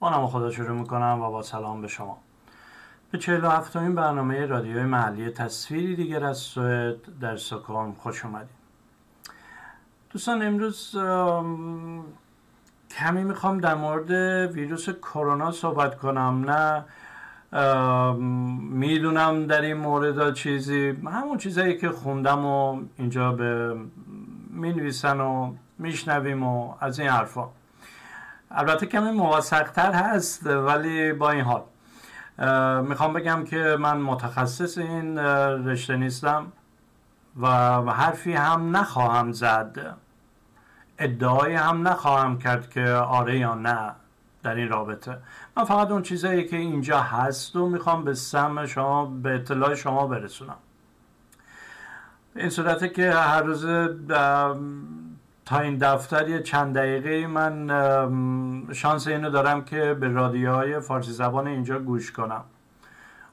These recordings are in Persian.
با نام خدا شروع می‌کنم. و با سلام به شما. به چهل و هفتمین برنامه رادیوی محلی تصویری دیگر از سوئد در سکون خوش اومدید دوستان امروز کمی می‌خوام در مورد ویروس کرونا صحبت کنم. نه می‌دونم در این مورد چیزی. همون چیزایی که خوندم و اینجا به می‌نویسن و میشنویم و از این حرفا. البته کمی موثقتر هست ولی با این حال. می‌خوام بگم که من متخصص این رشته نیستم و حرفی هم نخواهم زد. ادعای هم نخواهم کرد که آره یا نه در این رابطه. من فقط اون چیزایی که اینجا هست و می‌خوام به سم شما به اطلاع شما برسونم. این صورته که هر روز این دفتر یه چند دقیقه من شانس اینو دارم که به رادیوهای فارسی زبان اینجا گوش کنم.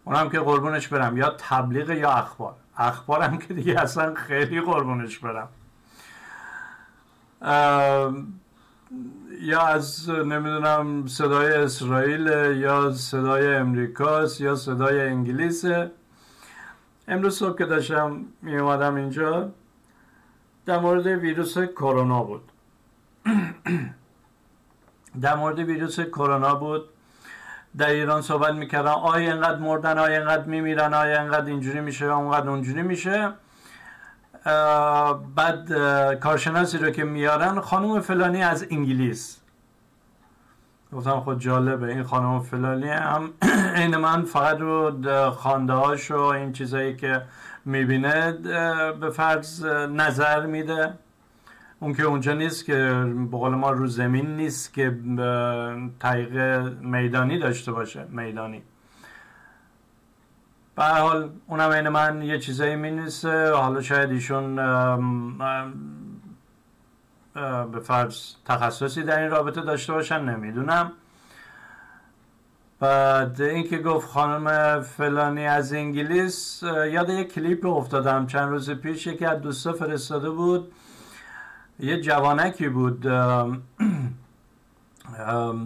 اونم که قربونش برم. یا تبلیغ یا اخبار. اخبارم که دیگه اصلا خیلی قربونش برم. یا از نمی‌دونم صدای اسرائیل یا صدای امریکاست یا صدای انگلیس امروز صبح که داشتم می اومدم اینجا در مورد ویروس کرونا بود. در مورد ویروس کرونا بود. در ایران صحبت می‌کردن آیا اینقدر مردن آیا اینقدر میمیرن آیا اینقدر اینجوری میشه اونقدر اونجوری میشه. بعد کارشناسی رو که میارن خانم فلانی از انگلیس. گفتم خود جالبه این خانم فلانی هم این من فقط رو خانده هاش و این چیزایی که می‌بینه به فرض نظر میده. اون که اونجا نیست که به قول ما رو زمین نیست که طریق میدانی داشته باشه میدانی. به حال اونم این من یه چیزایی می حالا شاید ایشون به فرض تخصصی در این رابطه داشته باشن نمی‌دونم. بعد اینکه گفت خانم فلانی از انگلیس یاد یه کلیپ افتادم. چند روز پیش یکی از دوستا فرستاده بود. یه جوانکی بود.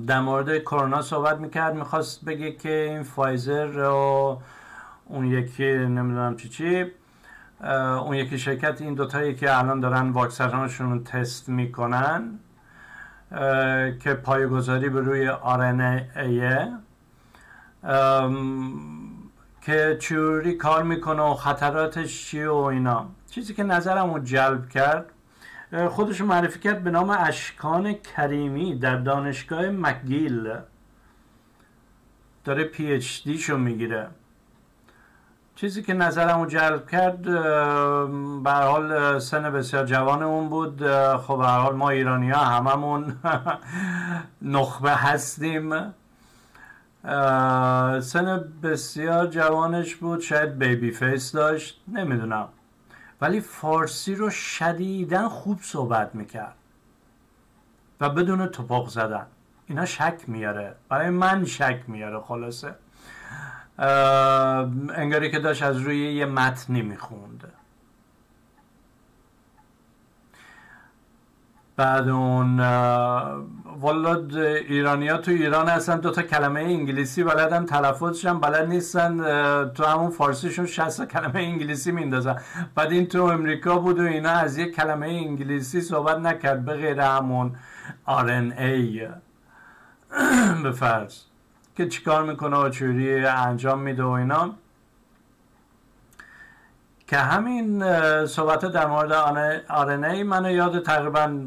در مورد کرونا صحبت می‌کرد. می‌خواست بگه که این فایزر و اون یکی نمی‌دونم چی چی اون یکی شرکت این دوتایی که الان دارن واکسنشون تست می‌کنن که پایگذاری به روی ایه که چوری کار می‌کنه و خطراتش چیه و اینا. چیزی که نظرم رو جلب کرد خودش معرفی کرد به نام اشکان کریمی در دانشگاه مکگیل. داره پی اچ دی شو می‌گیره. چیزی که نظرم رو جلب کرد به حال سن بسیار جوان اون بود. خب به حال ما ایرانی ها هممون نخبه هستیم. سن بسیار جوانش بود شاید بیبی فیس داشت نمی‌دونم. ولی فارسی رو شدیدن خوب صحبت می‌کرد. و بدون توپاق زدن. اینا شک میاره. برای من شک میاره خلاصه. انگاری که داشت از روی یه متنی می‌خوند. بعد اون والا ایرانی ها تو ایران هستن دو تا کلمه انگلیسی بلدن تلفظشون بلد نیستن تو همون فارسیشون 60 کلمه انگلیسی میندازن. بعد این تو امریکا بود و اینا از یک کلمه انگلیسی صحبت نکرد به غیر همون RNA به فرض. که چیکار می‌کنه و چوری انجام میده و اینا. که همین صحبت در مورد آرنه منو یاد تقریبا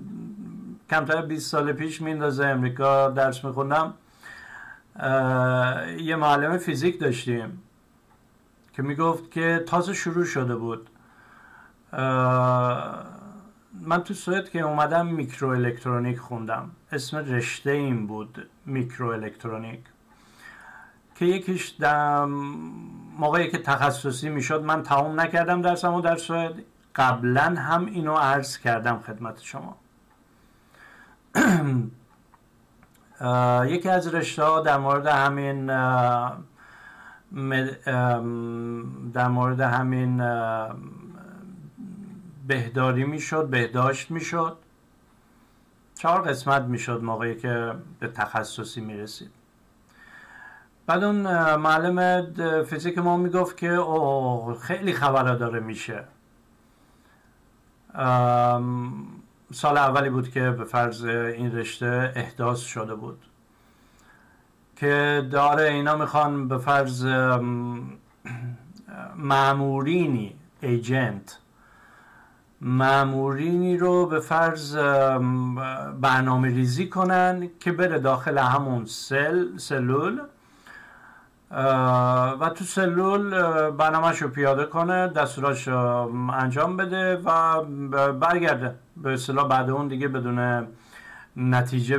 کمتر 20 سال پیش میندازه امریکا درس میخوندم یه معلم فیزیک داشتیم که می‌گفت که تازه شروع شده بود. من تو سوئد که اومدم میکرو الکترونیک خوندم. اسم رشته این بود میکرو الکترونیک که یکیش موقعی که تخصصی می‌شد من تمام نکردم درسمو در سوئد. قبلا هم اینو عرض کردم خدمت شما. یکی از رشته ها در مورد همین در مورد همین بهداری می‌شد بهداشت می‌شد. چهار قسمت می‌شد موقعی که به تخصصی می‌رسید. بعد اون معلم فیزیک ما می‌گفت که او خیلی خبره داره میشه. سال اولی بود که به فرض این رشته احداث شده بود. که داره اینا می‌خوان به فرض معمورینی ایجنت معمورینی رو به فرض برنامه ریزی کنن که بره داخل همون سل سلول. و تو سلول برنامهش رو پیاده کنه دستوراش انجام بده و برگرده. به اصطلاح بعد اون دیگه بدون نتیجه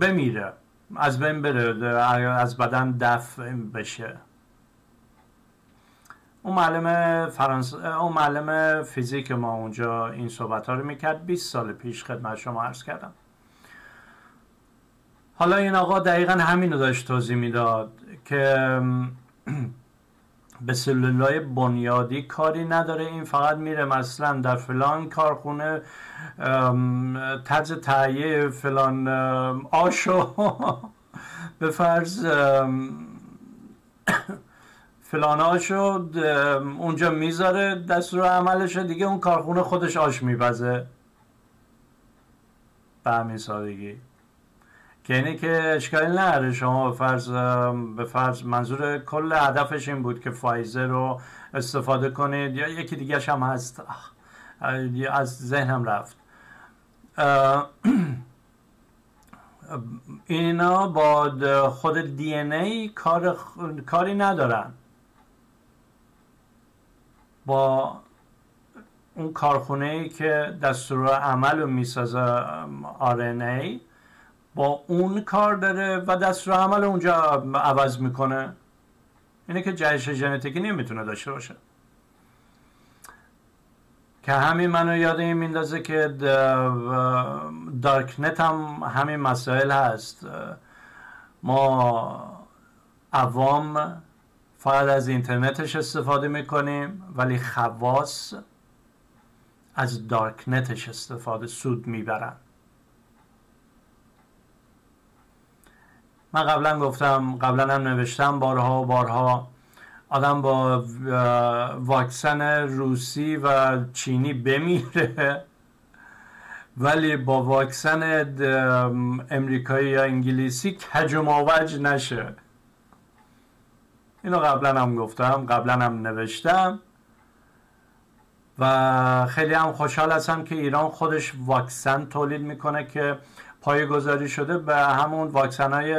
بمیره. از بین بره از بدن دفع بشه. اون معلم فرانس اون معلم فیزیک ما اونجا این صحبت ها رو می‌کرد. 20 سال پیش خدمت شما عرض کردم. حالا این آقا دقیقا همین رو داشت توضیح می‌داد. که به سلولای بنیادی کاری نداره. این فقط میره مثلا در فلان کارخونه طرز تهیه فلان آشو. به فرض فلاناشو اونجا می‌ذاره دستور عملش دیگه اون کارخونه خودش آش میبزه. به همین سادگی. که اینه که اشکالی نداره. شما به فرض به فرض منظور کل هدفش این بود که فایزر رو استفاده کنید یا یکی دیگه هم هست. از ذهنم رفت. اینا با خود دی ای کار کاری ندارن. با اون کارخونه ای که دستور عمل رو می‌سازه ای با اون کار داره و دستور عمل اونجا عوض می‌کنه. اینه که جهش ژنتیکی نمی‌تونه داشته باشه. که همین منو یاد این میندازه که دارکنت هم همین مسائل هست. ما عوام فقط از اینترنتش استفاده می‌کنیم ولی خواص از دارکنتش استفاده سود می‌برن. من قبلا گفتم قبلا هم نوشتم بارها و بارها آدم با واکسن روسی و چینی بمیره. ولی با واکسن امریکایی یا انگلیسی کج و نشه. اینو قبلا هم گفتم قبلا هم نوشتم. و خیلی هم خوشحال هستم که ایران خودش واکسن تولید می‌کنه که پایگذاری شده به همون واکسن های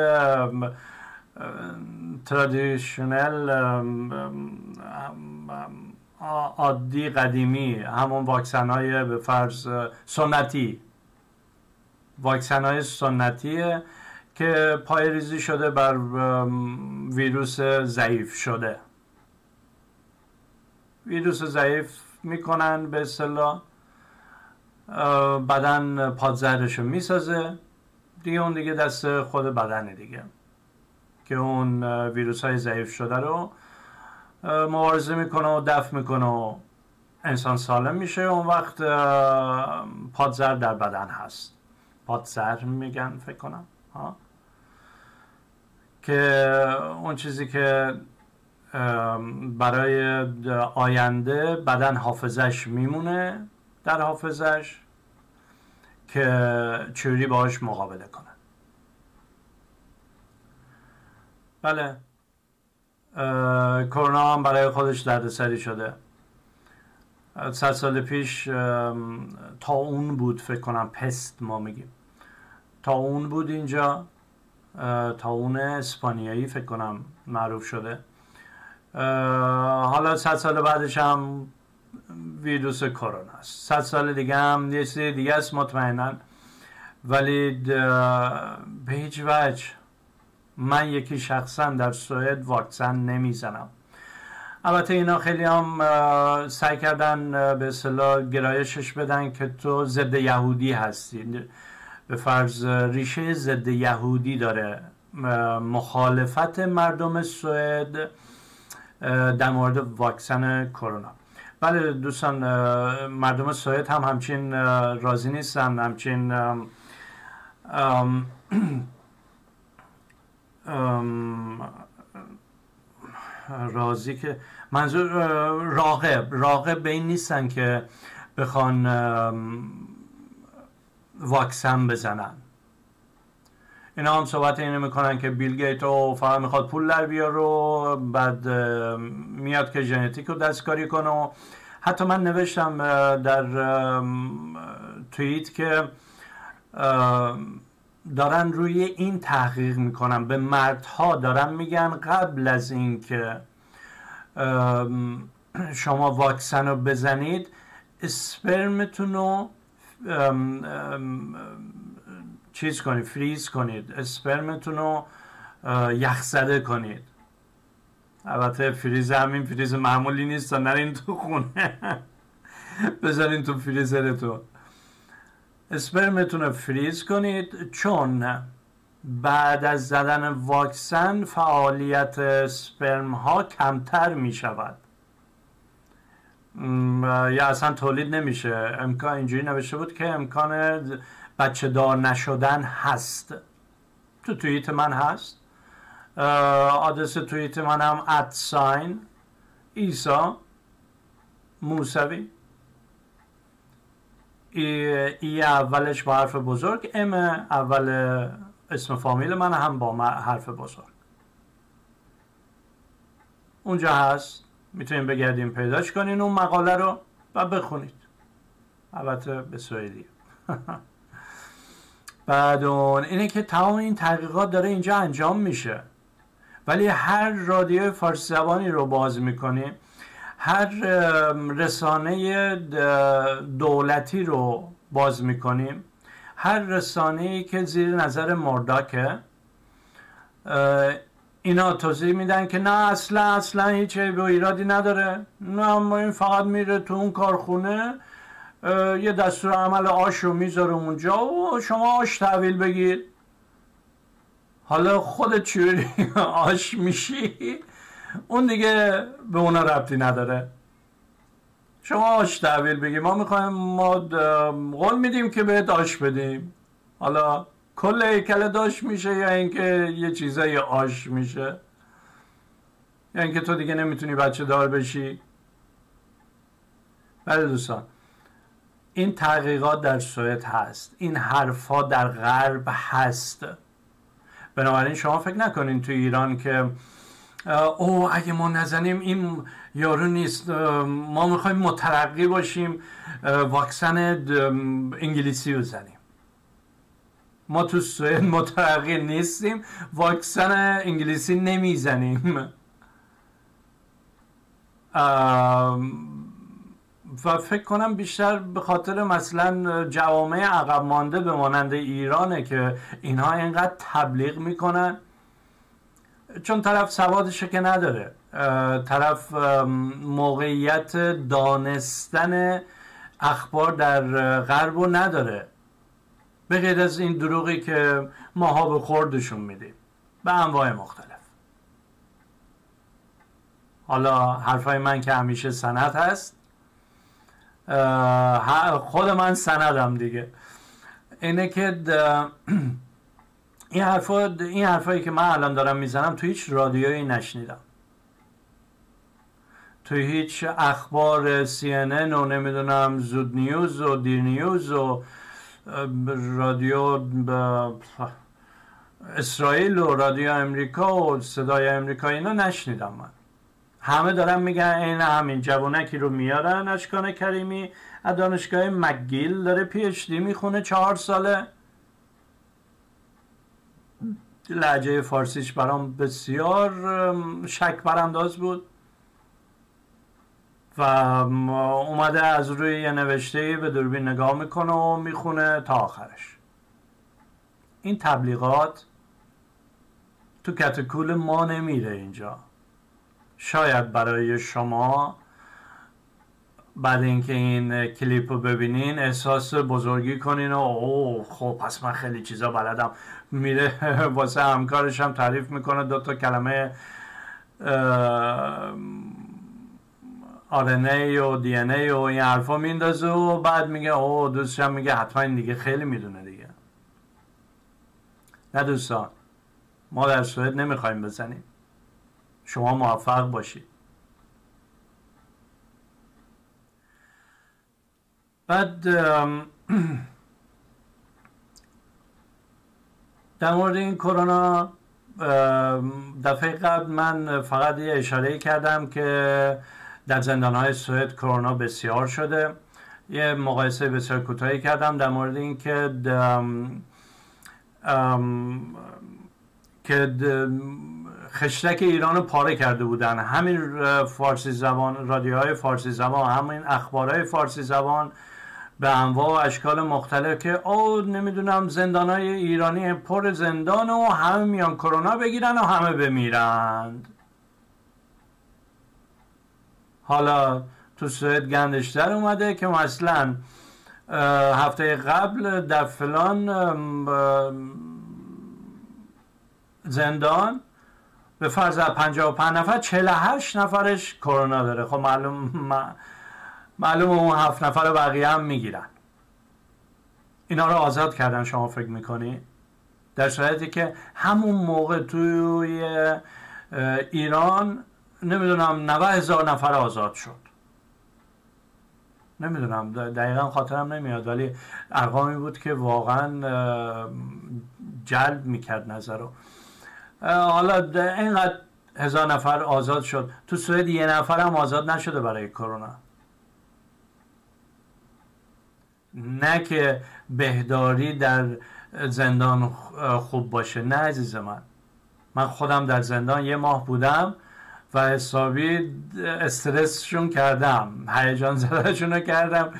ترادیشنل عادی قدیمی همون واکسن های به فرض سنتی. واکسن های سنتی که پای ریزی شده بر ویروس ضعیف شده. ویروس ضعیف می‌کنن به اصطلاح. بدن پادزهرش رو می‌سازه. دیگه اون دیگه دست خود بدنه دیگه. که اون ویروس های ضعیف شده رو مبارزه می‌کنه و دفع می‌کنه و انسان سالم میشه. اون وقت پادزر در بدن هست. پادزر میگن فکر کنم. ها. که اون چیزی که برای آینده بدن حافظش میمونه. در حافظش که چوری باش مقابله کنه. بله. کرونا هم برای خودش دردسری شده. صد سال پیش تا اون بود فکر کنم پست ما میگیم. تا اون بود اینجا تا اون اسپانیایی فکر کنم معروف شده. حالا صد سال بعدش هم ویروس کرونا است. صد سال دیگه هم یه دیگه است مطمئنا. ولی به هیچ وجه من یکی شخصا در سوئد واکسن نمی‌زنم. البته اینا خیلی هم سعی کردن به اصطلاح گرایشش بدن که تو ضد یهودی هستی. به فرض ریشه ضد یهودی داره. مخالفت مردم سوئد در مورد واکسن کرونا. بله دوستان مردم سوئد هم همچین راضی نیستن همچین راضی که منظور راغب راغب به این نیستن که بخوان واکسن بزنن. اینا هم صحبت اینو می‌کنن که بیل گیت رو فقط می‌خواد پول در بیار و بعد میاد که ژنتیک رو دستکاری کنه و حتی من نوشتم در توییت که دارن روی این تحقیق می‌کنن. به مردها دارن میگن قبل از اینکه شما واکسن رو بزنید اسپرمتون رو چیز کنید فریز کنید اسپرمتون رو یخزده کنید. البته فریز همین فریز معمولی نیست تا نرین تو خونه. بذارین تو فریزرتون اسپرمتون رو فریز کنید چون بعد از زدن واکسن فعالیت اسپرم ها کمتر می شود یا اصلا تولید نمیشه. امکان اینجوری نوشته بود که امکان بچه دار نشدن هست. تو توییت من هست. آدرس توییت من هم ادساین ایسا موسوی. ای, ای اولش با حرف بزرگ ام اول اسم فامیل من هم با حرف بزرگ. اونجا هست. می‌تونیم بگردیم پیداش کنین اون مقاله رو و بخونید. البته به سوئدی بعد اینه که تمام این تحقیقات داره اینجا انجام میشه. ولی هر رادیو فارسی زبانی رو باز می‌کنیم هر رسانه دولتی رو باز می‌کنیم هر رسانه که زیر نظر مرداکه اینا توضیح میدن که نه اصلا اصلا هیچ ایرادی نداره. نه ما این فقط میره تو اون کارخونه یه دستور عمل آش رو می‌ذاره اونجا و شما آش تحویل بگیر. حالا خودت چوری آش میشی؟ اون دیگه به اونا ربطی نداره. شما آش تحویل بگیر. ما می‌خوایم ما قول میدیم که بهت آش بدیم. حالا کل هیکل داشت میشه یا اینکه یه چیزای آش میشه؟ یا اینکه تو دیگه نمی‌تونی بچه دار بشی؟ بله دوستان. این تحقیقات در سوئد هست. این حرفا در غرب هست. بنابراین شما فکر نکنین تو ایران که او اگه ما نزنیم این یارو نیست ما می‌خوایم مترقی باشیم واکسن انگلیسی بزنیم ما تو سوئد مترقی نیستیم واکسن انگلیسی نمی‌زنیم. و فکر کنم بیشتر به خاطر مثلا جوامع عقب مانده به مانند ایرانه که اینها اینقدر تبلیغ می‌کنن. چون طرف سوادش که نداره. طرف موقعیت دانستن اخبار در غرب رو نداره. به غیر از این دروغی که ماها به خوردشون میدیم. به انواع مختلف. حالا حرفای من که همیشه سند هست. خود من سندم دیگه. اینه که این حرفا این حرفایی که من الان دارم می‌زنم تو هیچ رادیویی نشنیدم. تو هیچ اخبار سی و نمی‌دونم زود نیوز و دیر نیوز و رادیو اسرائیل و رادیو امریکا و صدای امریکا اینا نشنیدم من. همه دارن میگن این همین جوانکی رو میارن اشکان کریمی از دانشگاه مگیل داره پی اچ دی می‌خونه چهار ساله. لحجه فارسیش برام بسیار شک برانداز بود. و اومده از روی یه نوشته به دوربین نگاه می‌کنه و می‌خونه تا آخرش. این تبلیغات تو کتکول ما نمیره اینجا. شاید برای شما بعد اینکه این کلیپ رو ببینین احساس بزرگی کنین و اوه خب پس من خیلی چیزا بلدم. میره واسه همکارش هم تعریف می‌کنه دو تا کلمه آرنه و دی ای و این حرفا میندازه و بعد میگه اوه دوستشم میگه حتما این دیگه خیلی می‌دونه دیگه. نه دوستان ما در سوئد نمی‌خوایم بزنیم. شما موفق باشید. بعد در مورد این کرونا دفعه قبل من فقط یه اشاره کردم که در زندان های سوئد کرونا بسیار شده. یه مقایسه بسیار کوتاهی کردم در مورد اینکه که خشتک ایران رو پاره کرده بودن. همین فارسی زبان رادیوهای فارسی زبان همین اخبارهای فارسی زبان به انواع و اشکال مختلف که او نمی‌دونم زندان های ایرانی پر زندان و همه میان کرونا بگیرن و همه بمیرند. حالا تو سوئد گندشتر اومده که مثلا هفته قبل در فلان زندان به فرض 55 نفر 48 نفرش کرونا داره. خب معلوم معلوم اون هفت نفر بقیه هم می‌گیرن. اینا رو آزاد کردن شما فکر می‌کنی؟ در صورتی که همون موقع توی ایران نمی‌دونم 90 هزار نفر آزاد شد. نمی‌دونم دقیقا خاطرم نمیاد ولی ارقامی بود که واقعا جلب می‌کرد نظر رو. حالا اینقدر هزار نفر آزاد شد. تو سوئد یه نفر هم آزاد نشده برای کرونا. نه که بهداری در زندان خوب باشه. نه عزیز من. من خودم در زندان یه ماه بودم و حسابی استرسشون کردم. هیجان زدهشون رو کردم.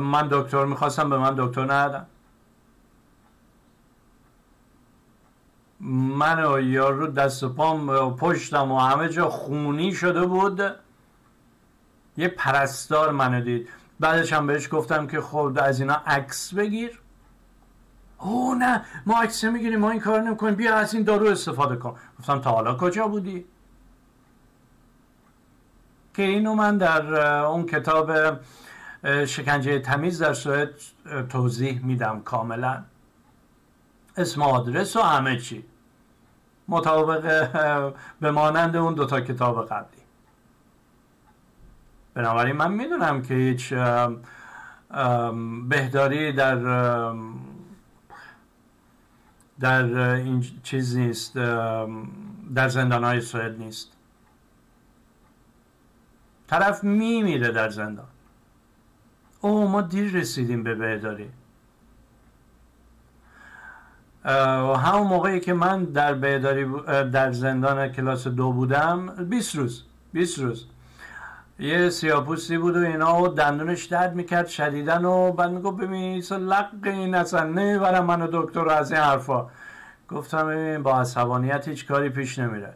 من دکتر می‌خواستم به من دکتر ندادم من و یارو دست پام و پشتم و همه جا خونی شده بود. یه پرستار منو دید. بعدش هم بهش گفتم که خب از اینا عکس بگیر. او نه ما عکس می‌گیریم ما این کار نمی‌کنیم. بیا از این دارو استفاده کن. گفتم تا حالا کجا بودی؟ که اینو من در اون کتاب شکنجه تمیز در سوئد توضیح میدم کاملا. اسم آدرس و همه چی. مطابق به مانند اون دوتا کتاب قبلی. بنابراین من می‌دونم که هیچ بهداری در در این چیز نیست در زندان های سوئد نیست. طرف میمیره در زندان. او ما دیر رسیدیم به بهداری. همون موقعی که من در بهداری در زندان کلاس دو بودم 20 روز 20 روز. یه سیاپوستی بود و اینا و دندونش درد می‌کرد شدیدن و بعد می‌گفت ببین لق این اصلا نمی‌برم منو دکتر از این حرفا. گفتم ببین با عصبانیت هیچ کاری پیش نمیره.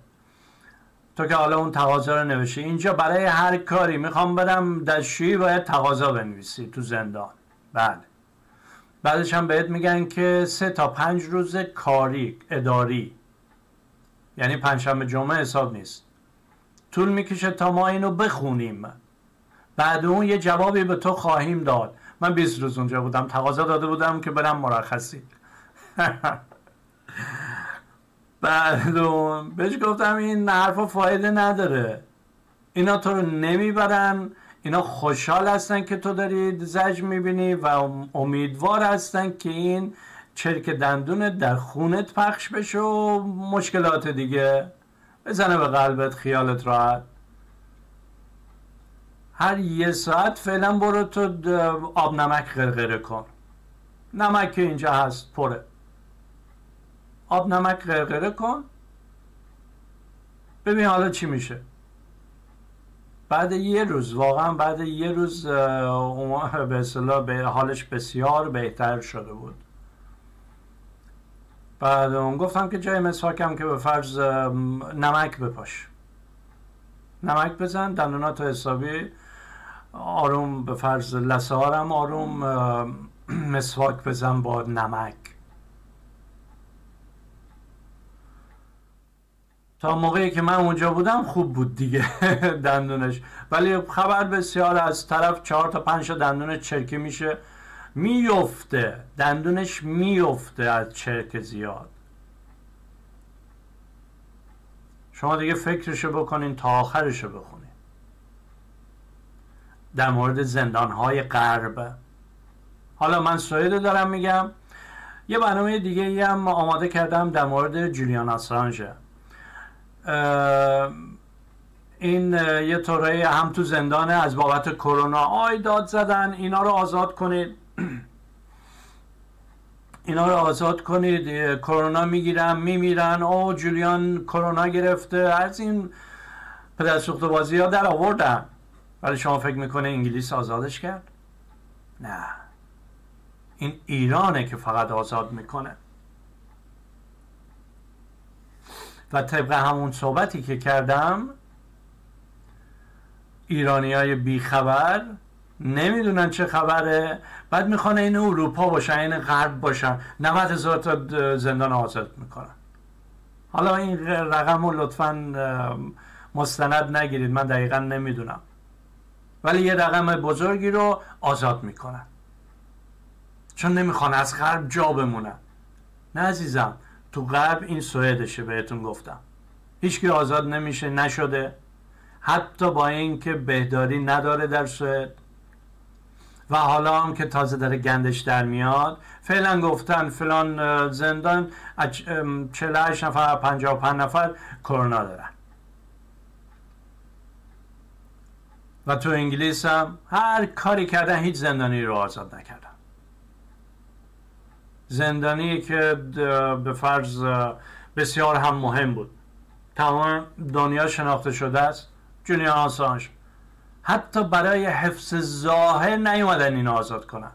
تو که حالا اون تقاضا رو نوشی اینجا برای هر کاری می‌خوام بدم دستشویی باید تقاضا بنویسی تو زندان. بله. بعدش هم بهت میگن که سه تا پنج روز کاری اداری. یعنی پنجشنبه جمعه حساب نیست. طول می‌کشه تا ما اینو بخونیم. بعد اون یه جوابی به تو خواهیم داد. من 20 روز اونجا بودم. تقاضا داده بودم که برم مرخصی. بعد اون بهش گفتم این حرفا فایده نداره. اینا تو رو نمی‌برن. اینا خوشحال هستن که تو داری زج می‌بینی و امیدوار هستن که این چرک دندون در خونت پخش بشه و مشکلات دیگه. بزنه به قلبت خیالت راحت. هر یه ساعت فعلا برو تو آب نمک غرغره کن. نمک که اینجا هست پره. آب نمک غرغره کن. ببین حالا چی میشه. بعد یه روز واقعا بعد یه روز به اصطلاح به حالش بسیار بهتر شده بود. بعد اون گفتم که جای مسواکم که به فرض نمک بپاش. نمک بزن دندونات حسابی آروم به فرض لسه آروم مسواک بزن با نمک. تا موقعی که من اونجا بودم خوب بود دیگه دندونش. ولی خبر بسیار از طرف چهار تا پنج دندون چرکی میشه. میفته. دندونش میفته از چرک زیاد. شما دیگه فکرشو بکنین تا آخرشو بخونین. در مورد زندان های غرب. حالا من سوئد دارم میگم. یه برنامه دیگه ای هم آماده کردم در مورد جولیان آسانژ. این یه طوره هم تو زندانه از بابت کرونا. آی داد زدن اینا رو آزاد کنید. اینا رو آزاد کنید. کرونا می‌گیرن میمیرن. او جولیان کرونا گرفته. از این پدر سوخت بازی ها در آوردن. ولی شما فکر می‌کنه انگلیس آزادش کرد؟ نه. این ایرانه که فقط آزاد می‌کنه. و طبق همون صحبتی که کردم ایرانی های بیخبر نمی‌دونن چه خبره. بعد می‌خوان این اروپا باشن این غرب باشن. 90 هزار تا زندان آزاد می‌کنن. حالا این رقم رو لطفا مستند نگیرید. من دقیقا نمی‌دونم. ولی یه رقم بزرگی رو آزاد می‌کنن. چون نمی‌خوان از غرب جا بمونن. نه عزیزم. تو غرب این سوئدشه بهتون گفتم. هیچکی آزاد نمیشه نشده. حتی با اینکه بهداری نداره در سوئد. و حالا هم که تازه داره گندش در میاد فعلا گفتن فلان زندان 48 نفر 55 نفر کرونا دارن. و تو انگلیس هم هر کاری کردن هیچ زندانی رو آزاد نکردن. زندانی که به فرض بسیار هم مهم بود. تمام دنیا شناخته شده است. جونیان آسانش حتی برای حفظ ظاهر نیومدن این آزاد کنن.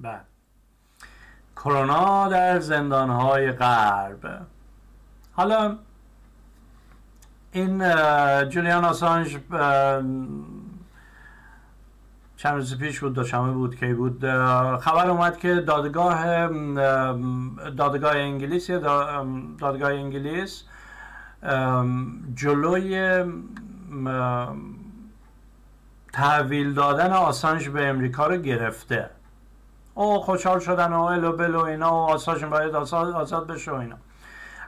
بعد. کرونا در زندانهای غرب. حالا این جولیان آسانج چند روز پیش بود دوشنبه بود که بود. خبر اومد که دادگاه دادگاه انگلیس دادگاه انگلیس جلوی تحویل دادن آسانج به امریکا رو گرفته. او خوشحال شدن و الو بلو اینا و آسانج باید آزاد بشه و اینا.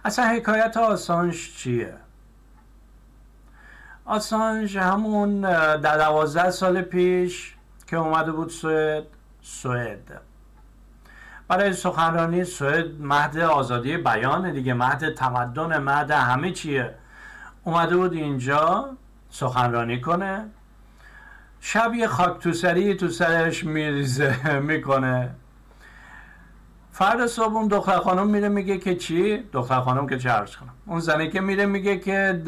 اصلا حکایت آسانج چیه؟ آسانج همون در دوازده سال پیش که اومده بود سوئد سوئد. برای سخنرانی سوئد مهد آزادی بیان دیگه مهد تمدن مهد همه چیه. اومده بود اینجا سخنرانی کنه. شب یه خاک تو سری تو سرش میریزه می‌کنه. فرد صبح اون دختر خانم میره میگه که چی؟ دختر خانم که چه عرض کنم. اون زنه که میره میگه که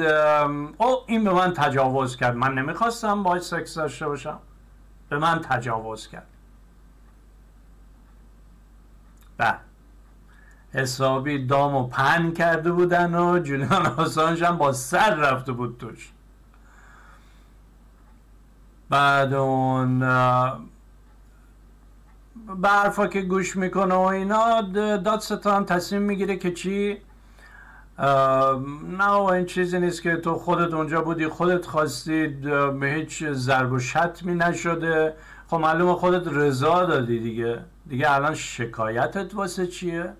او این به من تجاوز کرد. من نمی‌خواستم باید سکس داشته باشم. به من تجاوز کرد. بعد حسابی دام و پن کرده بودن و جولیان آسانج هم با سر رفته بود توش. بعد اون برفا که گوش می‌کنه و اینا دادستان تصمیم می‌گیره که چی؟ نه این چیزی نیست که تو خودت اونجا بودی خودت خواستی به هیچ ضرب و شتمی نشده. خب معلومه خودت رضا دادی دیگه. دیگه الان شکایتت واسه چیه؟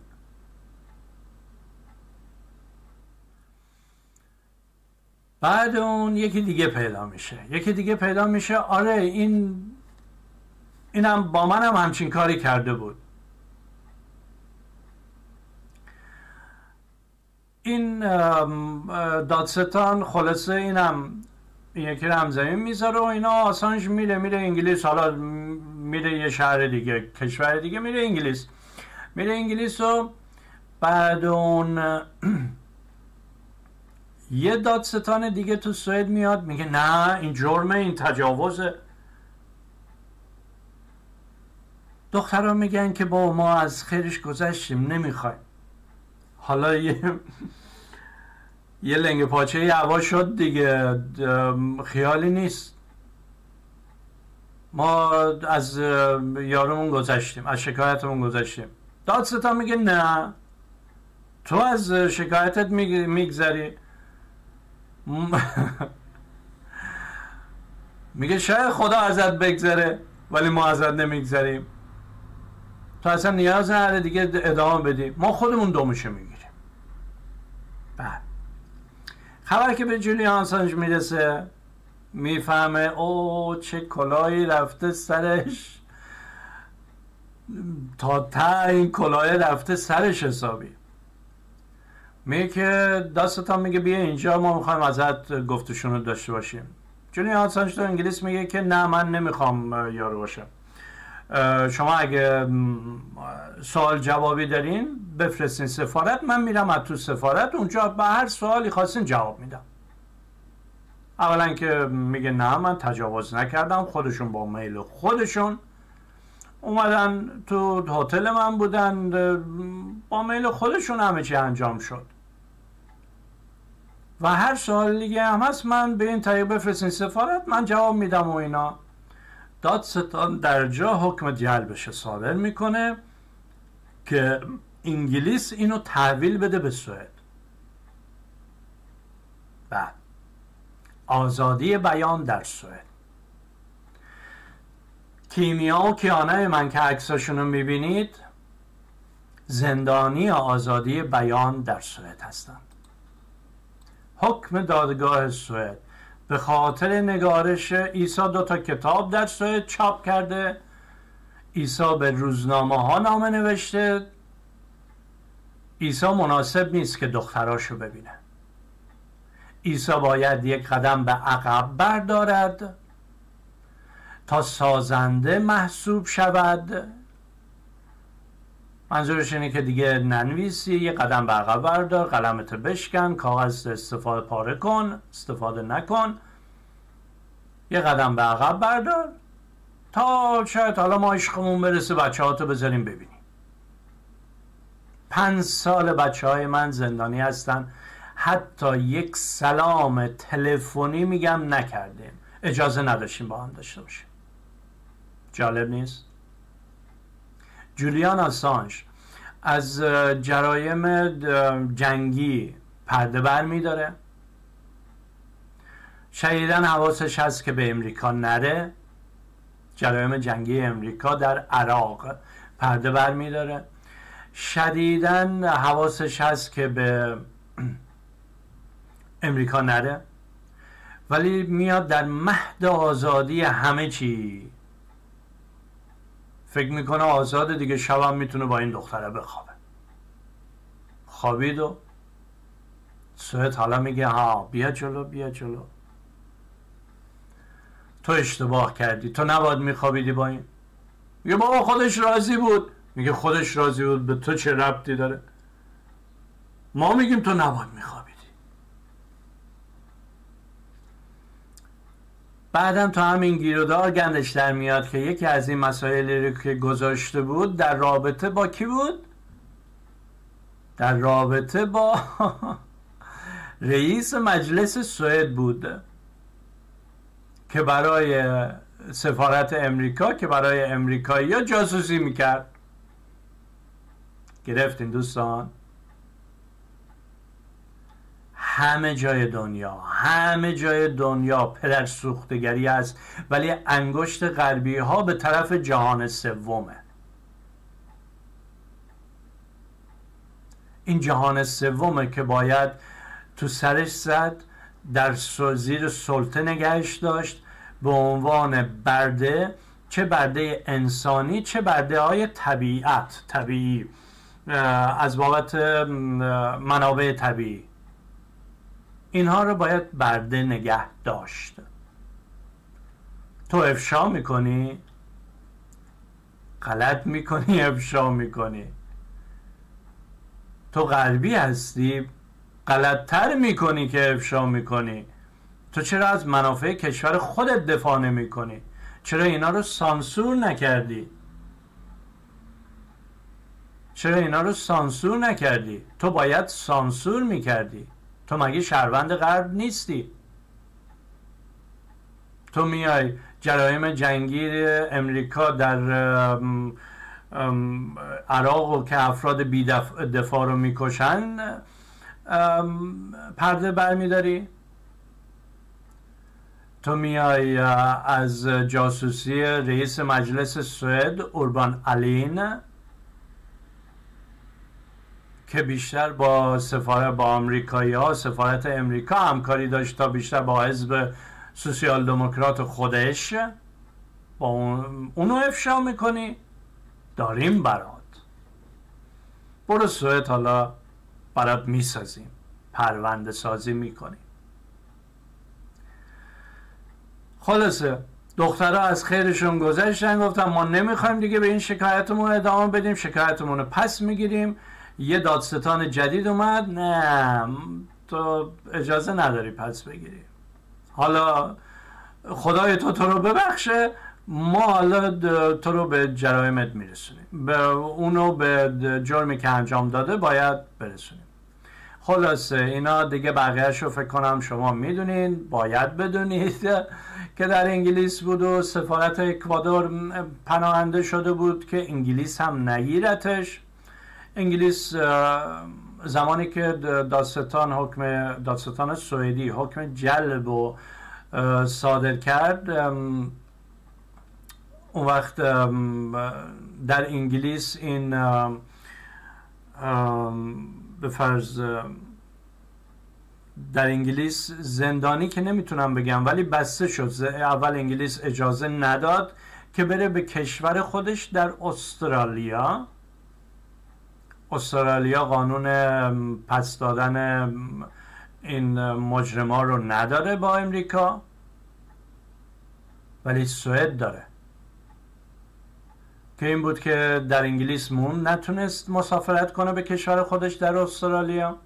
بعد اون یکی دیگه پیدا میشه. یکی دیگه پیدا میشه. آره این اینم با منم همچین کاری کرده بود. این دادستان خلاصه اینم یکی رو همزمین می‌ذاره و اینا آسانش میره میره انگلیس حالا میره یه شهر دیگه کشور دیگه میره انگلیس. میره انگلیس و بعد اون یه دادستان دیگه تو سوئد میاد میگه نه این جرمه این تجاوزه. دختران میگن که با ما از خیرش گذشتیم نمی‌خوایم. حالا یه یه لنگ پاچه هوا شد دیگه. خیالی نیست. ما از یارمون گذشتیم از شکایتمون گذشتیم. دادستان میگه نه. تو از شکایتت میگذری. میگه شاید خدا ازت بگذره ولی ما ازت نمیگذریم. تو اصلا نیاز نداره دیگه ادامه بدی. ما خودمون دومشه می‌گیریم بعد. خبر که به جولیان آسانج می‌رسه می‌فهمه او چه کلاهی رفته سرش. تا تا این کلاه رفته سرش حسابی. میگه که داستان میگه بیا اینجا ما می‌خوایم ازت گفتشون رو داشته باشیم. جولیان آسانج تو انگلیس میگه که نه من نمی‌خوام یارو باشم. شما اگه سوال جوابی دارین بفرستین سفارت من میرم از تو سفارت. اونجا به هر سوالی خواستین جواب میدم. اولا که میگه نه من تجاوز نکردم. خودشون با میل خودشون اومدن تو هتل من بودن. با میل خودشون همه چی انجام شد. و هر سوال دیگه هم هست من به این طریق بفرستین سفارت من جواب میدم و اینا. دادستان در جا حکم جلبش صادر می‌کنه که انگلیس اینو تحویل بده به سوئد. بعد آزادی بیان در سوئد. کیمیا و کیانه من که عکساشون رو می‌بینید زندانی آزادی بیان در سوئد هستند. حکم دادگاه سوئد به خاطر نگارش عیسی دو تا کتاب در سوئد چاپ کرده. عیسی به روزنامه ها نامه نوشته. عیسی مناسب نیست که دختراشو ببینه. عیسی باید یک قدم به عقب بردارد تا سازنده محسوب شود. منظورش اینه که دیگه ننویسی یه قدم به عقب بردار قلمت بشکن کاغذ استفاده پاره کن استفاده نکن. یه قدم به عقب بردار تا شاید حالا ما عشقمون برسه بچه ها تو بذاریم ببینیم. پنج سال بچه های من زندانی هستن. حتی یک سلام تلفنی میگم نکردیم. اجازه نداشتیم با هم داشته باشیم. جالب نیست؟ جولیان آسانش از جرایم جنگی پرده بر می داره. شدیدن حواسش هست که به امریکا نره. جرایم جنگی امریکا در عراق پرده بر می داره. شدیدن حواسش هست که به امریکا نره. ولی میاد در مهد آزادی همه چی فکر می‌کنه آزاد دیگه شبم می‌تونه با این دختره بخوابه. خوابید و سوئد حالا میگه ها بیا جلو بیا جلو. تو اشتباه کردی تو نباید میخوابیدی با این. میگه بابا خودش راضی بود. میگه خودش راضی بود به تو چه ربطی داره؟ ما میگیم تو نباید میخوابیدی بعدم تو همین گیرودار گندش در میاد که یکی از این مسائلی رو که گذاشته بود در رابطه با کی بود؟ در رابطه با رئیس مجلس سوئد بود که برای سفارت امریکا که برای امریکایی جاسوسی می‌کرد گرفتین دوستان همه جای دنیا همه جای دنیا پدر سوختگری است ولی انگشت غربی ها به طرف جهان سومه. این جهان سومه که باید تو سرش زد در زیر سلطه نگهش داشت به عنوان برده چه برده انسانی چه برده های طبیعت طبیعی از بابت منابع طبیعی. اینها رو باید برده نگه داشت. تو افشا می‌کنی؟ غلط می‌کنی افشا می‌کنی. تو غربی هستی؟ غلطتر می‌کنی که افشا می‌کنی. تو چرا از منافع کشور خودت دفاع نمی کنی چرا اینا رو سانسور نکردی؟ چرا اینا رو سانسور نکردی؟ تو باید سانسور می‌کردی. تو مگه شهروند غرب نیستی؟ تو میای جرایم جنگی امریکا در عراق و که افراد بی دفاع رو می‌کشن پرده برمیداری؟ تو میای از جاسوسی رئیس مجلس سوئد اوربان آلین که بیشتر با سفارت با آمریکایی ها سفارت امریکا همکاری داشت تا بیشتر با حزب سوسیال دموکرات خودش. با اونو افشا می‌کنی؟ داریم برات. برو سوئد حالا برات می‌سازیم. پرونده سازی می‌کنیم. خلاصه دخترها از خیرشون گذشتن گفتن ما نمی‌خوایم دیگه به این شکایتمون ادامه بدیم شکایتمون رو پس می‌گیریم. یه دادستان جدید اومد نه تو اجازه نداری پس بگیری. حالا خدای تو تو رو ببخشه ما حالا تو رو به جرایمت میرسونیم. به اونو به جرمی که انجام داده باید برسونیم. خلاصه اینا دیگه بقیهش رو فکر کنم شما می‌دونین باید بدونید که در انگلیس بود و سفارت اکوادور پناهنده شده بود که انگلیس هم نگیرتش. انگلیس زمانی که دادستان حکم دادستان سوئدی حکم جلب و صادر کرد اون وقت در انگلیس این به فرض در انگلیس زندانی که نمی‌تونم بگم ولی بسته شد. اول انگلیس اجازه نداد که بره به کشور خودش در استرالیا. استرالیا قانون پس دادن این مجرما رو نداره با امریکا ولی سوئد داره. که این بود که در انگلیس مون نتونست مسافرت کنه به کشور خودش در استرالیا.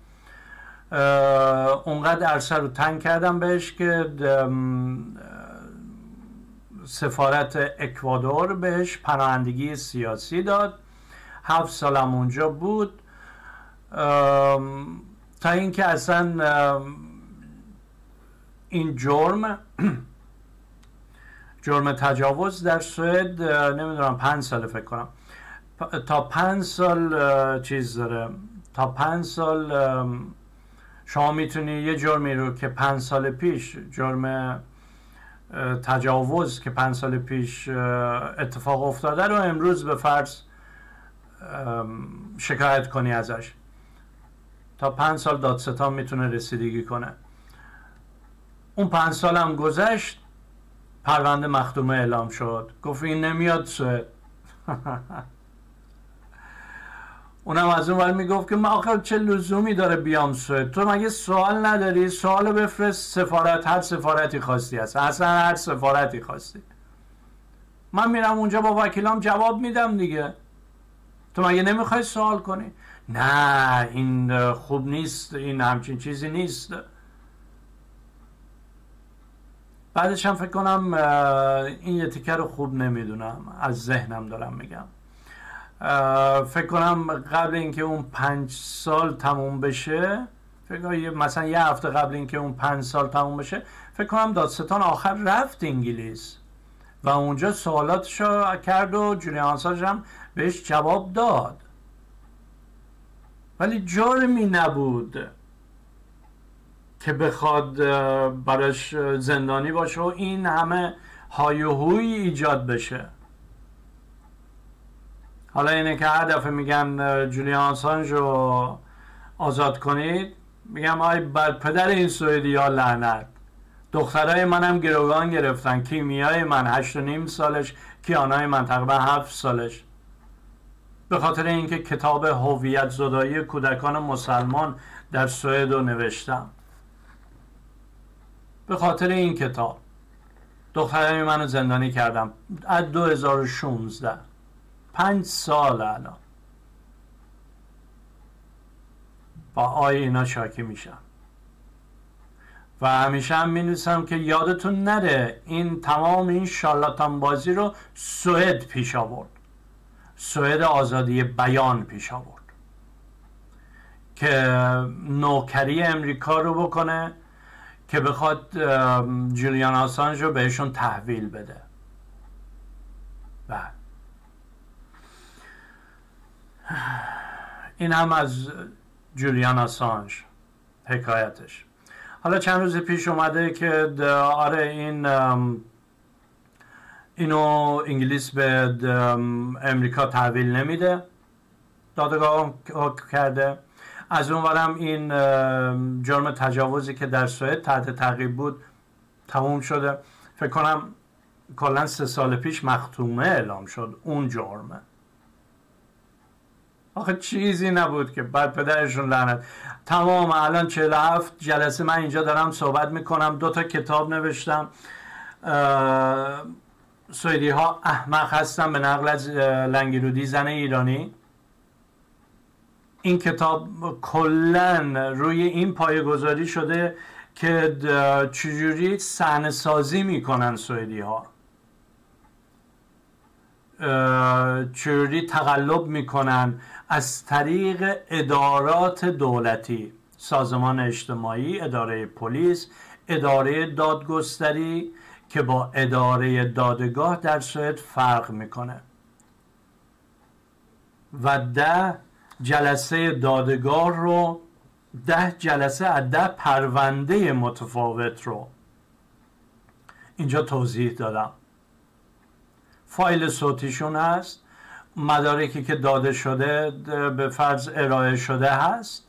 اونقدر عرصه رو تنگ کردم بهش که سفارت اکوادور بهش پناهندگی سیاسی داد. هفت سالم اونجا بود. تا اینکه اصلا این جرم جرم تجاوز در سوئد نمی‌دونم پنج سال فکر کنم. تا پنج سال چیز داره. تا پنج سال شما می‌تونی یه جرمی رو که پنج سال پیش جرم تجاوز که پنج سال پیش اتفاق افتاده رو امروز به فرض شکایت کنی ازش. تا پنج سال دادستان می‌تونه رسیدگی کنه. اون پنج سال هم گذشت پرونده مختومه اعلام شد. گفت این نمیاد سوئد اونم از اون ور می‌گفت که ما آخر چه لزومی داره بیام سوئد تو مگه سوال نداری؟ سوال بفرست. سفارت هر سفارتی خواستی هست. اصلا هر سفارتی خواستی. من میرم اونجا با وکیلام جواب میدم دیگه. تو مگه نمی‌خوای سوال کنی؟ نه این خوب نیست این همچین چیزی نیست. بعدش هم فکر کنم این یه تیکه رو خوب نمی‌دونم. از ذهنم دارم میگم. فکر کنم قبل اینکه اون پنج سال تموم بشه فکر کنم مثلا یه هفته قبل اینکه اون پنج سال تموم بشه فکر کنم دادستان آخر رفت انگلیس. و اونجا سوالاتشو کرد و جولیان هم بهش جواب داد. ولی جرمی نبود که بخواد براش زندانی باشه و این همه هایوهوی ایجاد بشه. حالا اینه که هر دفعه میگن جولیان آسانج رو آزاد کنید میگم آی بر پدر این سوئدی ها لعنت. دخترای منم گروگان گرفتن. کیمیای من هشت و نیم سالش کیانای من تقریبا هفت سالش. به خاطر اینکه کتاب هویت زدایی کودکان مسلمان در سوئد رو نوشتم. به خاطر این کتاب دخترمی منو زندانی کردم. از 2016 پنج سال الان. با آی اینا شاکی میشم. و همیشه هم می که یادتون نره این تمام این شالاتان بازی رو سوئد پیش آورد. سوئد آزادی بیان پیش آورد. که نوکری امریکا رو بکنه که بخواد جولیان آسانج رو بهشون تحویل بده. بعد این هم از جولیان آسانج. حکایتش. حالا چند روز پیش اومده که آره این اینو انگلیس به امریکا تحویل نمیده. دادگاه کرده. از اونورم این جرم تجاوزی که در سوئد تحت تعقیب بود تموم شده. فکر کنم کلا سه سال پیش مختومه اعلام شد. اون جرمه. آخه چیزی نبود که بعد پدرشون لعنت. تمام الان 47 جلسه من اینجا دارم صحبت می‌کنم. دو تا کتاب نوشتم. سویدی ها احمق هستن به نقل از لنگرودی زن ایرانی. این کتاب کلا روی این پایه گذاری شده که چجوری صحنه سازی می‌کنن سوئدی ها چجوری تقلب می‌کنن از طریق ادارات دولتی سازمان اجتماعی اداره پلیس اداره دادگستری که با اداره دادگاه در سوئد فرق می‌کنه. و ده جلسه دادگاه رو ده جلسه از ده پرونده متفاوت رو اینجا توضیح دادم. فایل صوتیشون هست. مدارکی که داده شده به فرض ارائه شده هست.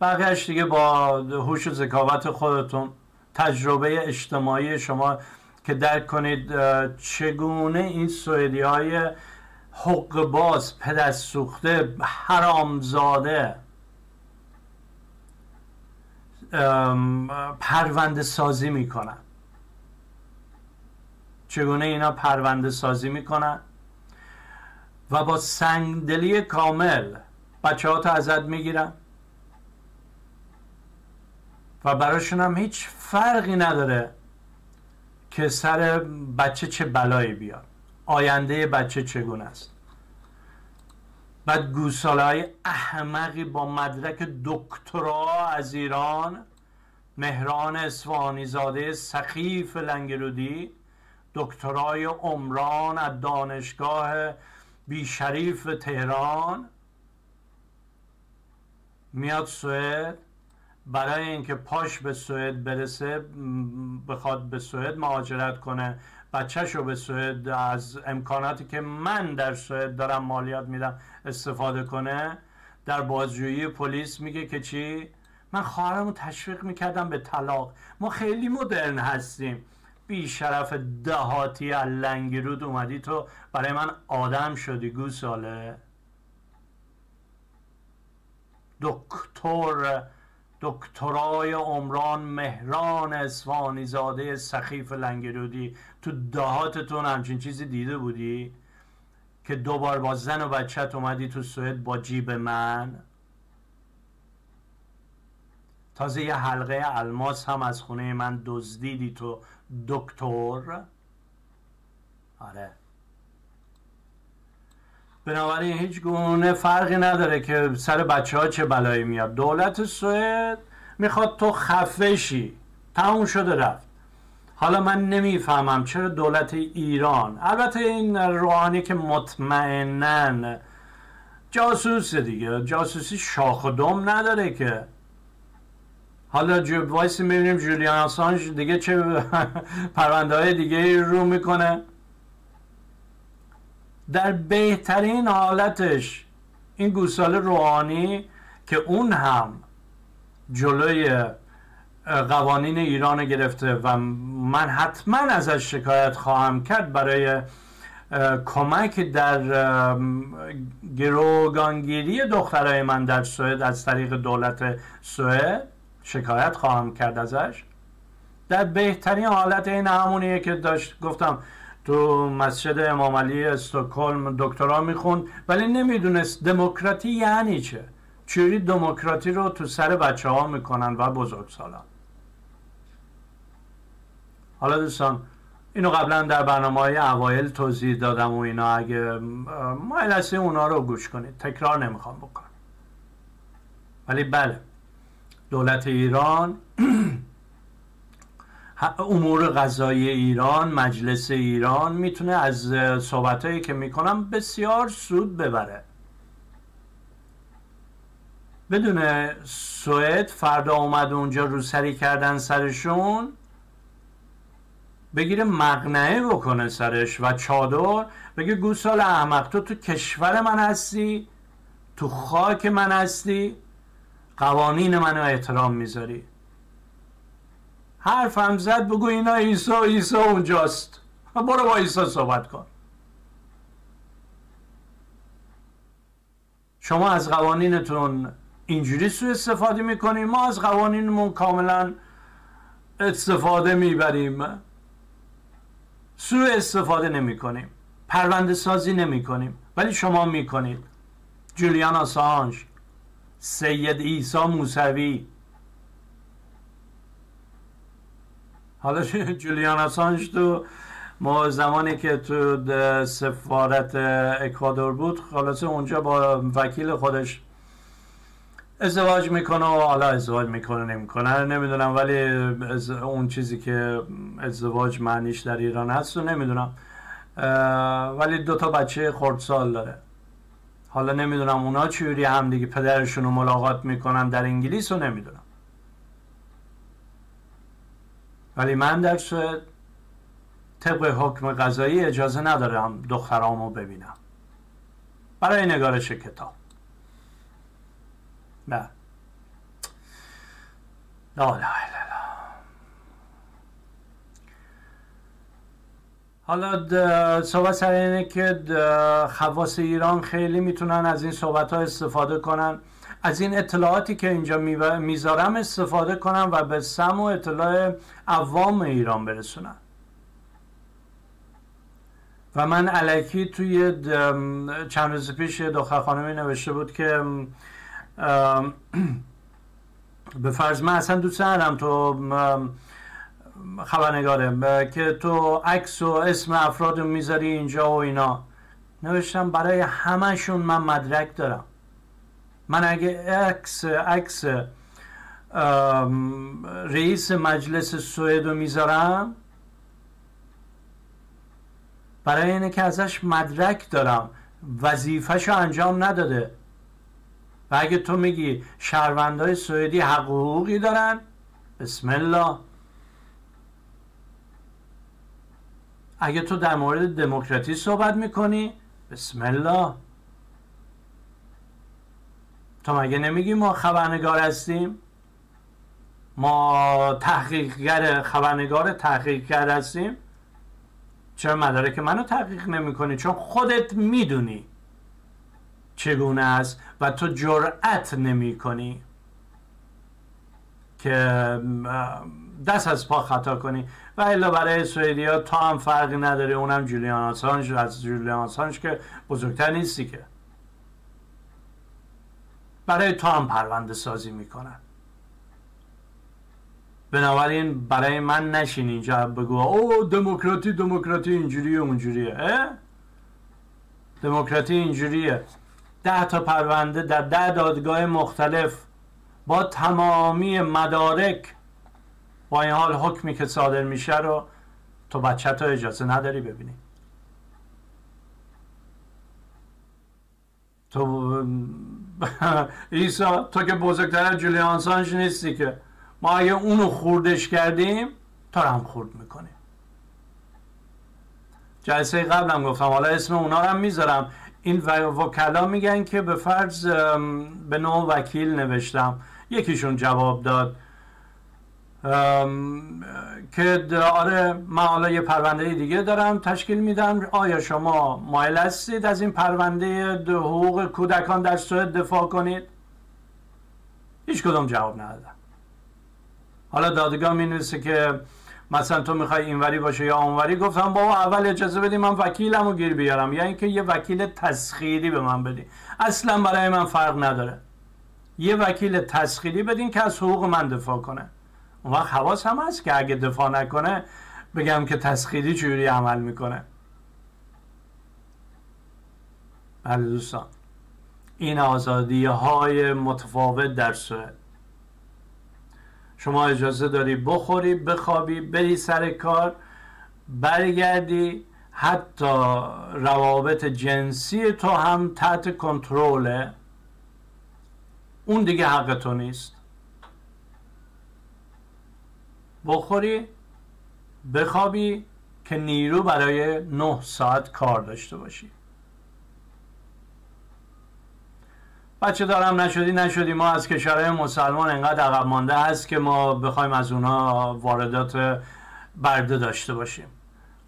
بقیهش دیگه با هوش و ذکاوت خودتون تجربه اجتماعی شما که درک کنید چگونه این سوئدی های حق باز پدر سوخته حرامزاده پرونده سازی می‌کنن. چگونه اینا پرونده سازی می‌کنن؟ و با سنگدلی کامل بچه ها ازت می‌گیرن. و براشون هم هیچ فرقی نداره که سر بچه چه بلایی بیاد. آینده بچه چگونه است. بعد گوساله های احمقی با مدرک دکترا از ایران مهران اسفانی زاده سخیف لنگرودی دکترای عمران از دانشگاه بیشریف تهران. میاد سوئد. برای اینکه پاش به سوئد برسه بخواد به سوئد مهاجرت کنه. بچهش رو به سوئد از امکاناتی که من در سوئد دارم مالیات میدم استفاده کنه. در بازجویی پلیس میگه که چی؟ من خواهرمو تشویق می‌کردم به طلاق. ما خیلی مدرن هستیم. بی شرف دهاتی لنگرود اومدی تو برای من آدم شدی گوساله. دکتر دکترای عمران مهران اسفانی زاده سخیف لنگرودی تو دهاتتون همچین چیزی دیده بودی؟ که دوبار با زن و بچت اومدی تو سوئد با جیب من؟ تازه یه حلقه الماس هم از خونه من دزدیدی تو دکتر. آره. بنابراین هیچ گونه فرقی نداره که سر بچه ها چه بلایی میاد. دولت سوئد می‌خواد تو خفشی تموم شده رفت. حالا من نمی‌فهمم چرا دولت ایران البته این روحانی که مطمئنا جاسوس دیگه. جاسوسی شاخ و دم نداره که. حالا جو وایسی می‌بینیم جولیان آسانج دیگه چه پرونده های دیگه رو می‌کنه. در بهترین حالتش این گوساله روحانی که اون هم جلوی قوانین ایران گرفته و من حتما ازش شکایت خواهم کرد برای کمک در گروگانگیری دخترای من در سوئد از طریق دولت سوئد. شکایت خواهم کرد ازش. در بهترین حالت این همونیه که داشت گفتم تو مسجد امام علی استکهلم دکترا می‌خوند ولی نمی‌دونست دموکراتی یعنی چه. چوری دموکراتی رو تو سر بچه ها می‌کنن و بزرگ سالان حالا دوستان اینو قبلا در برنامه های اوایل توضیح دادم و اینا. اگه مایل هستی اونا رو گوش کنید. تکرار نمی‌خوام بکنم. ولی بله. دولت ایران امور غذایی ایران مجلس ایران می‌تونه از صحبت که می‌کنم بسیار سود ببره. بدون سوئد فردا اومد اونجا روسری کردن سرشون بگیره مقنعه بکنه سرش و چادر بگه گوسال احمق تو تو کشور من هستی تو خاک من هستی. قوانین منو احترام می‌ذاری. حرفم زد بگو اینا ایسا ایسا اونجاست. برو با ایسا صحبت کن. شما از قوانینتون اینجوری سو استفاده می‌کنیم ما از قوانینمون کاملا استفاده می‌بریم. سو استفاده نمی کنیم پرونده سازی نمی کنیم ولی شما می کنید جولیان آسانج. سید ایسا موسوی. حالا جولیان آسانج تو ما زمانی که تو سفارت اکوادور بود خلاصه اونجا با وکیل خودش ازدواج می‌کنه و حالا ازدواج می‌کنه نمی‌کنه. نمی‌دونم ولی اون چیزی که ازدواج معنیش در ایران هست و نمی‌دونم. ولی دو تا بچه خردسال داره. حالا نمی‌دونم اونا چجوری هم دیگه پدرشون رو ملاقات می‌کنن در انگلیس رو نمی‌دونم. ولی من در سوئد طبق حکم قضایی اجازه ندارم دخترامو ببینم. برای نگارش کتاب. نه لا لا حالا صحبت سر اینه که خواص ایران خیلی می‌تونن از این صحبت ها استفاده کنن. از این اطلاعاتی که اینجا می‌ذارم استفاده کنن و به سم و اطلاع عوام ایران برسونن. و من علکی توی چند روز پیش دختر خانمی نوشته بود که به فرض من اصلا دوست ندارم تو خبرنگاره که تو عکس و اسم افراد می‌ذاری اینجا و اینا. نوشتم برای همهشون من مدرک دارم. من اگه عکس عکس رئیس مجلس سوئد رو می‌ذارم برای اینه که ازش مدرک دارم. وظیفهشو انجام نداده. و اگه تو میگی شهروندهای سوئدی حق حقوقی دارن بسم الله. اگه تو در مورد دموکراتی صحبت می‌کنی بسم الله. تو مگه نمیگی ما خبرنگار هستیم؟ ما تحقیقگر خبرنگار تحقیقگر هستیم؟ چرا مدارک منو تحقیق نمی کنی چون خودت می‌دونی چگونه است و تو جرأت نمی کنی که دست از پا خطا کنی. و الا برای سوئدی ها تا هم فرقی نداره. اونم جولیان آسانج از جولیان آسانج که بزرگتر نیستی که. برای تو هم پرونده سازی می‌کنن. بنابراین برای من نشین اینجا بگو او دموکراتی دموکراتی اینجوریه اونجوریه. دموکراتی اینجوریه. ده تا پرونده در ده دادگاه مختلف با تمامی مدارک با این حال حکمی که صادر میشه رو تو بچه تو اجازه نداری ببینی. تو ایسا تو که بزرگتر جولیان سانج نیستی که. ما اگه اونو خوردش کردیم تو هم خورد می‌کنیم. جلسه قبلم گفتم حالا اسم اونا رو هم می‌ذارم. این وکلا میگن که به فرض به نوع وکیل نوشتم. یکیشون جواب داد. که آره من حالا یه پرونده دیگه دارم تشکیل میدم. آیا شما مایل هستید از این پرونده حقوق کودکان در سوئد دفاع کنید؟ هیچ کدوم جواب ندادم حالا دادگاه می که مثلا تو می‌خوای اینوری باشه یا اونوری گفتم بابا اول اجازه بدی من وکیلم گیر بیارم. یا اینکه یه وکیل تسخیری به من بدی اصلا برای من فرق نداره. یه وکیل تسخیری بدین که از حقوق من دفاع کنه. اون وقت حواس هم هست که اگه دفاع نکنه بگم که تسخیری چجوری عمل می‌کنه. بله دوستان این آزادی های متفاوت در سوئد. شما اجازه داری بخوری بخوابی بری سر کار برگردی حتی روابط جنسی تو هم تحت کنترله. اون دیگه حق تو نیست. بخوری بخوابی که نیرو برای نه ساعت کار داشته باشی. بچه دارم نشدی نشدی. ما از کشورهای مسلمان انقدر عقب مانده هست که ما بخوایم از اونا واردات برده داشته باشیم.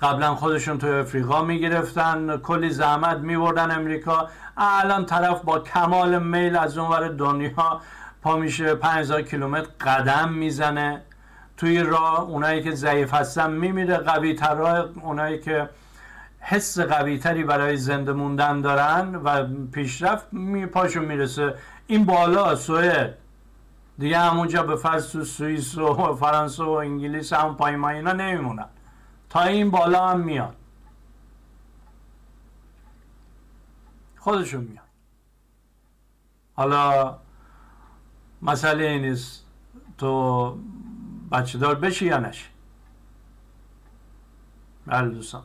قبلا خودشون توی افریقا می‌گرفتن کلی زحمت میبردن امریکا. الان طرف با کمال میل از اونور دنیا پا میشه 5000 کیلومتر قدم می‌زنه. توی راه اونایی که ضعیف هستن میمیره قوی تر اونایی که حس قوی تری برای زنده موندن دارن و پیشرفت می پاشون می‌رسه. این بالا سوئد. دیگه همونجا به فرض تو سوئیس و فرانسه و انگلیس هم پای اینا نمیمونن. تا این بالا هم میاد خودشون میاد حالا مسئله نیست تو بچه دار بشی یا نشی بله دوستان.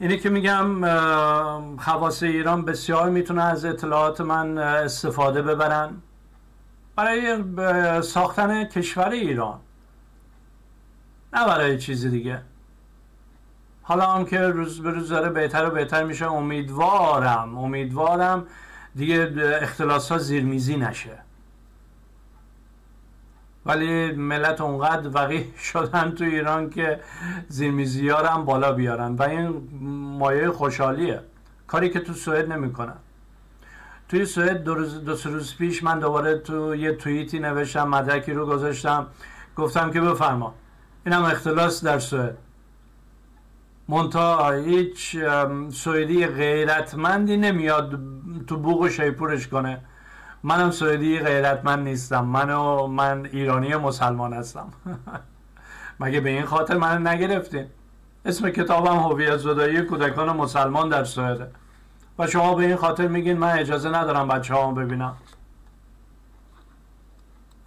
اینه که میگم خواص ایران بسیار می‌تونه از اطلاعات من استفاده ببرن. برای ساختن کشور ایران. نه برای چیزی دیگه. حالا هم که روز به روز داره بهتر و بهتر میشه امیدوارم امیدوارم دیگه اختلاس ها زیرمیزی نشه. ولی ملت اونقدر وقیح شدن تو ایران که زیرمیزی هم بالا بیارن. و این مایه خوشحالیه. کاری که تو سوئد نمی‌کنن. توی سوئد دو, روز سه روز پیش من دوباره تو یه توییتی نوشتم مدرکی رو گذاشتم. گفتم که بفرما. اینم اختلاس در سوئد. مونتا هیچ سوئدی غیرتمندی نمیاد تو بوق و شیپورش کنه. منم سوئدی غیرتمند نیستم. منو من ایرانی مسلمان هستم. مگه به این خاطر من نگرفتین؟ اسم کتابم هویت زدایی کودکان مسلمان در سوئده و شما به این خاطر میگین من اجازه ندارم بچه ها ببینم.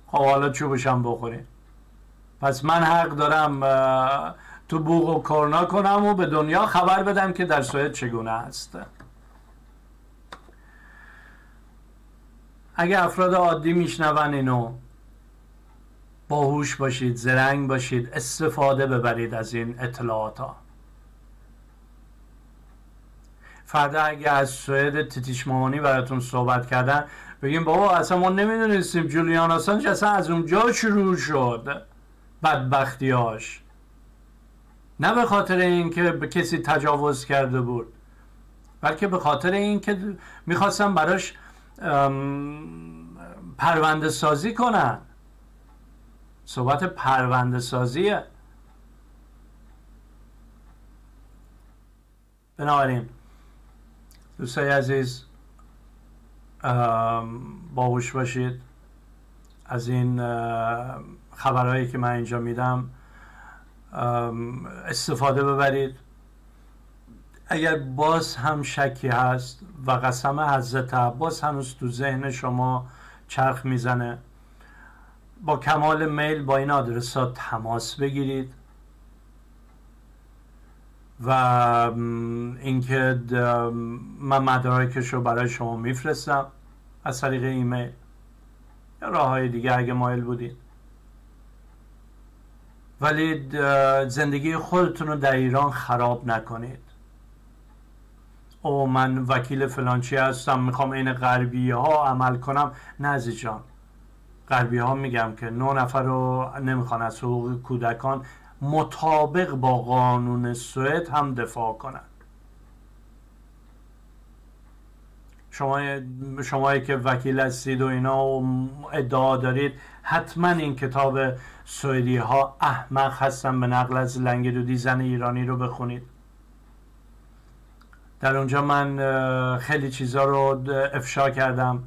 خب حالا چوبشم بخورین. پس من حق دارم تو بوغ و کرنا کنم و به دنیا خبر بدم که در سوئد چگونه است. اگه افراد عادی میشنون اینو باهوش باشید زرنگ باشید استفاده ببرید از این اطلاعات ها فردا اگه از سوئد تیتیش مامانی براتون صحبت کردن بگیم بابا اصلا ما نمی‌دونستیم جولیان آسانج اصلا از اونجا شروع شد. بدبختیاش نه به خاطر اینکه به کسی تجاوز کرده بود بلکه به خاطر اینکه می‌خواستم براش پرونده سازی کنن. صحبت پرونده سازیه. بنابراین دوستای عزیز باهوش باشید. از این خبرهایی که من اینجا میدم استفاده ببرید. اگر باز هم شکی هست و قسم حضرت عباس هنوز تو ذهن شما چرخ می‌زنه با کمال میل با این آدرس ها تماس بگیرید و اینکه من مدارکش رو برای شما میفرستم از طریق ایمیل یا راه های دیگه اگه مایل بودید. ولی زندگی خودتون رو در ایران خراب نکنید. او من وکیل فلانچی هستم می‌خوام این غربی ها عمل کنم. نه جان. غربی ها میگم که نه نفر رو نمی‌خوان از حقوق کودکان مطابق با قانون سوئد هم دفاع کنند شما شمایی که وکیل هستید و اینا و ادعا دارید حتما این کتاب سوئدی ها احمق هستن به نقل از لنگ دودی زن ایرانی رو بخونید. در اونجا من خیلی چیزا رو افشا کردم.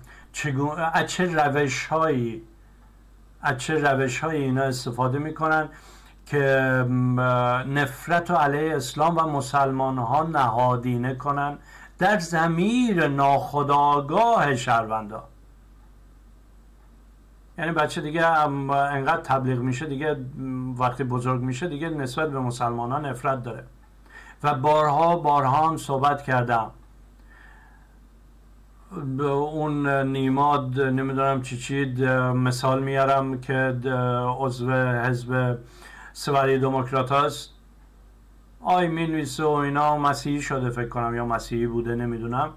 از چه روش هایی از چه روش هایی اینا استفاده می‌کنن که نفرت و علیه اسلام و مسلمان ها نهادینه کنن در زمیر ناخداگاه شهروندا. یعنی بچه دیگه انقدر تبلیغ میشه دیگه وقتی بزرگ میشه دیگه نسبت به مسلمان ها نفرت داره. و بارها بارها هم صحبت کردم. به اون نیماد نمی‌دونم چی چی مثال میارم که عضو حزب سوری دموکرات هست. آی می و اینا مسیحی شده فکر کنم یا مسیحی بوده نمی‌دونم.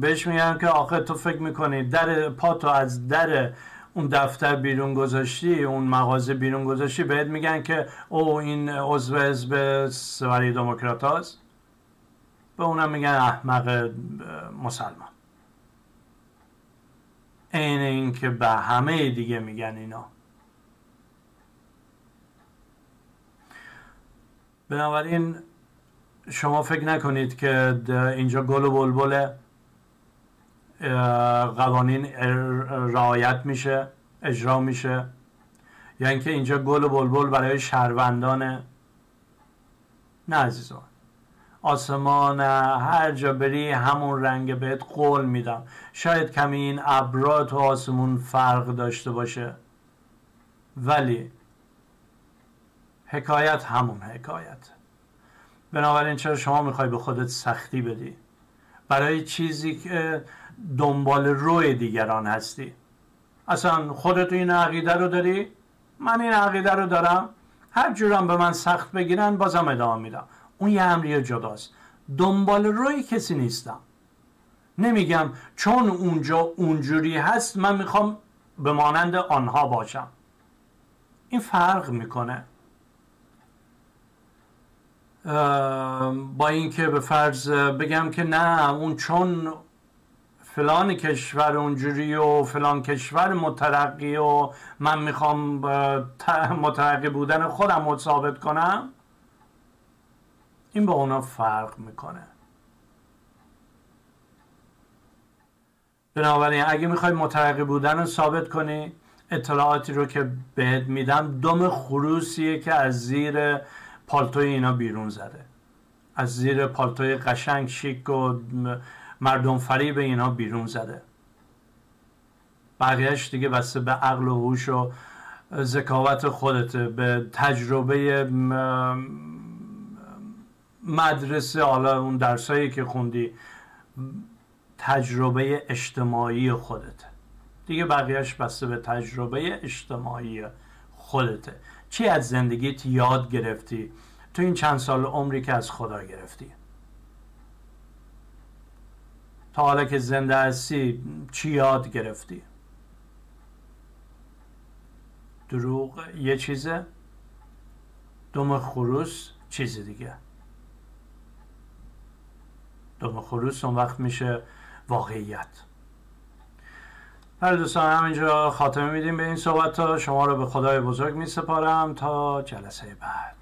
بهش میگن که آخه تو فکر می‌کنی در پاتو از در اون دفتر بیرون گذاشتی اون مغازه بیرون گذاشتی بهت میگن که او این عضو حزب سوری دموکرات هست به اونم میگن احمق مسلمان. عین این که به همه دیگه میگن اینا. بنابراین شما فکر نکنید که اینجا گل و بلبل قوانین رعایت میشه اجرا میشه. یا اینکه اینجا گل و بلبل برای شهروندانه نه عزیزان. آسمان هر جا بری همون رنگ بهت قول میدم. شاید کمی این ابرا تو آسمون فرق داشته باشه ولی حکایت همون حکایت. بنابراین چرا شما می‌خوای به خودت سختی بدی؟ برای چیزی که دنبال روی دیگران هستی. اصلا خودت این عقیده رو داری؟ من این عقیده رو دارم. هر جورم به من سخت بگیرن بازم ادامه میدم. اون یه امری جداست. دنبال روی کسی نیستم. نمیگم چون اونجا اونجوری هست من می‌خوام به مانند آنها باشم. این فرق می‌کنه. با اینکه به فرض بگم که نه اون چون فلان کشور اونجوری و فلان کشور مترقی و من می‌خوام مترقی بودن خودم رو ثابت کنم؟ این با اونا فرق می‌کنه. بنابراین اگه می‌خوای مترقی بودن رو ثابت کنی اطلاعاتی رو که بهت میدم دم خروسیه که از زیر پالتوی اینا بیرون زده. از زیر پالتوی قشنگ شیک و مردم فریب اینا بیرون زده. بقیهش دیگه بسته به عقل و هوش و ذکاوت خودته به تجربه مدرسه حالا اون درسایی که خوندی تجربه اجتماعی خودته. دیگه بقیهش بسته به تجربه اجتماعی خودته. چی از زندگیت یاد گرفتی؟ تو این چند سال عمری که از خدا گرفتی؟ تا حالا که زنده هستی چی یاد گرفتی؟ دروغ یه چیزه دم خروس چیز دیگه. دم خروس اون وقت میشه واقعیت. هر دوستان همینجا خاتمه میدیم به این صحبت ها شما رو به خدای بزرگ می سپارم تا جلسه بعد.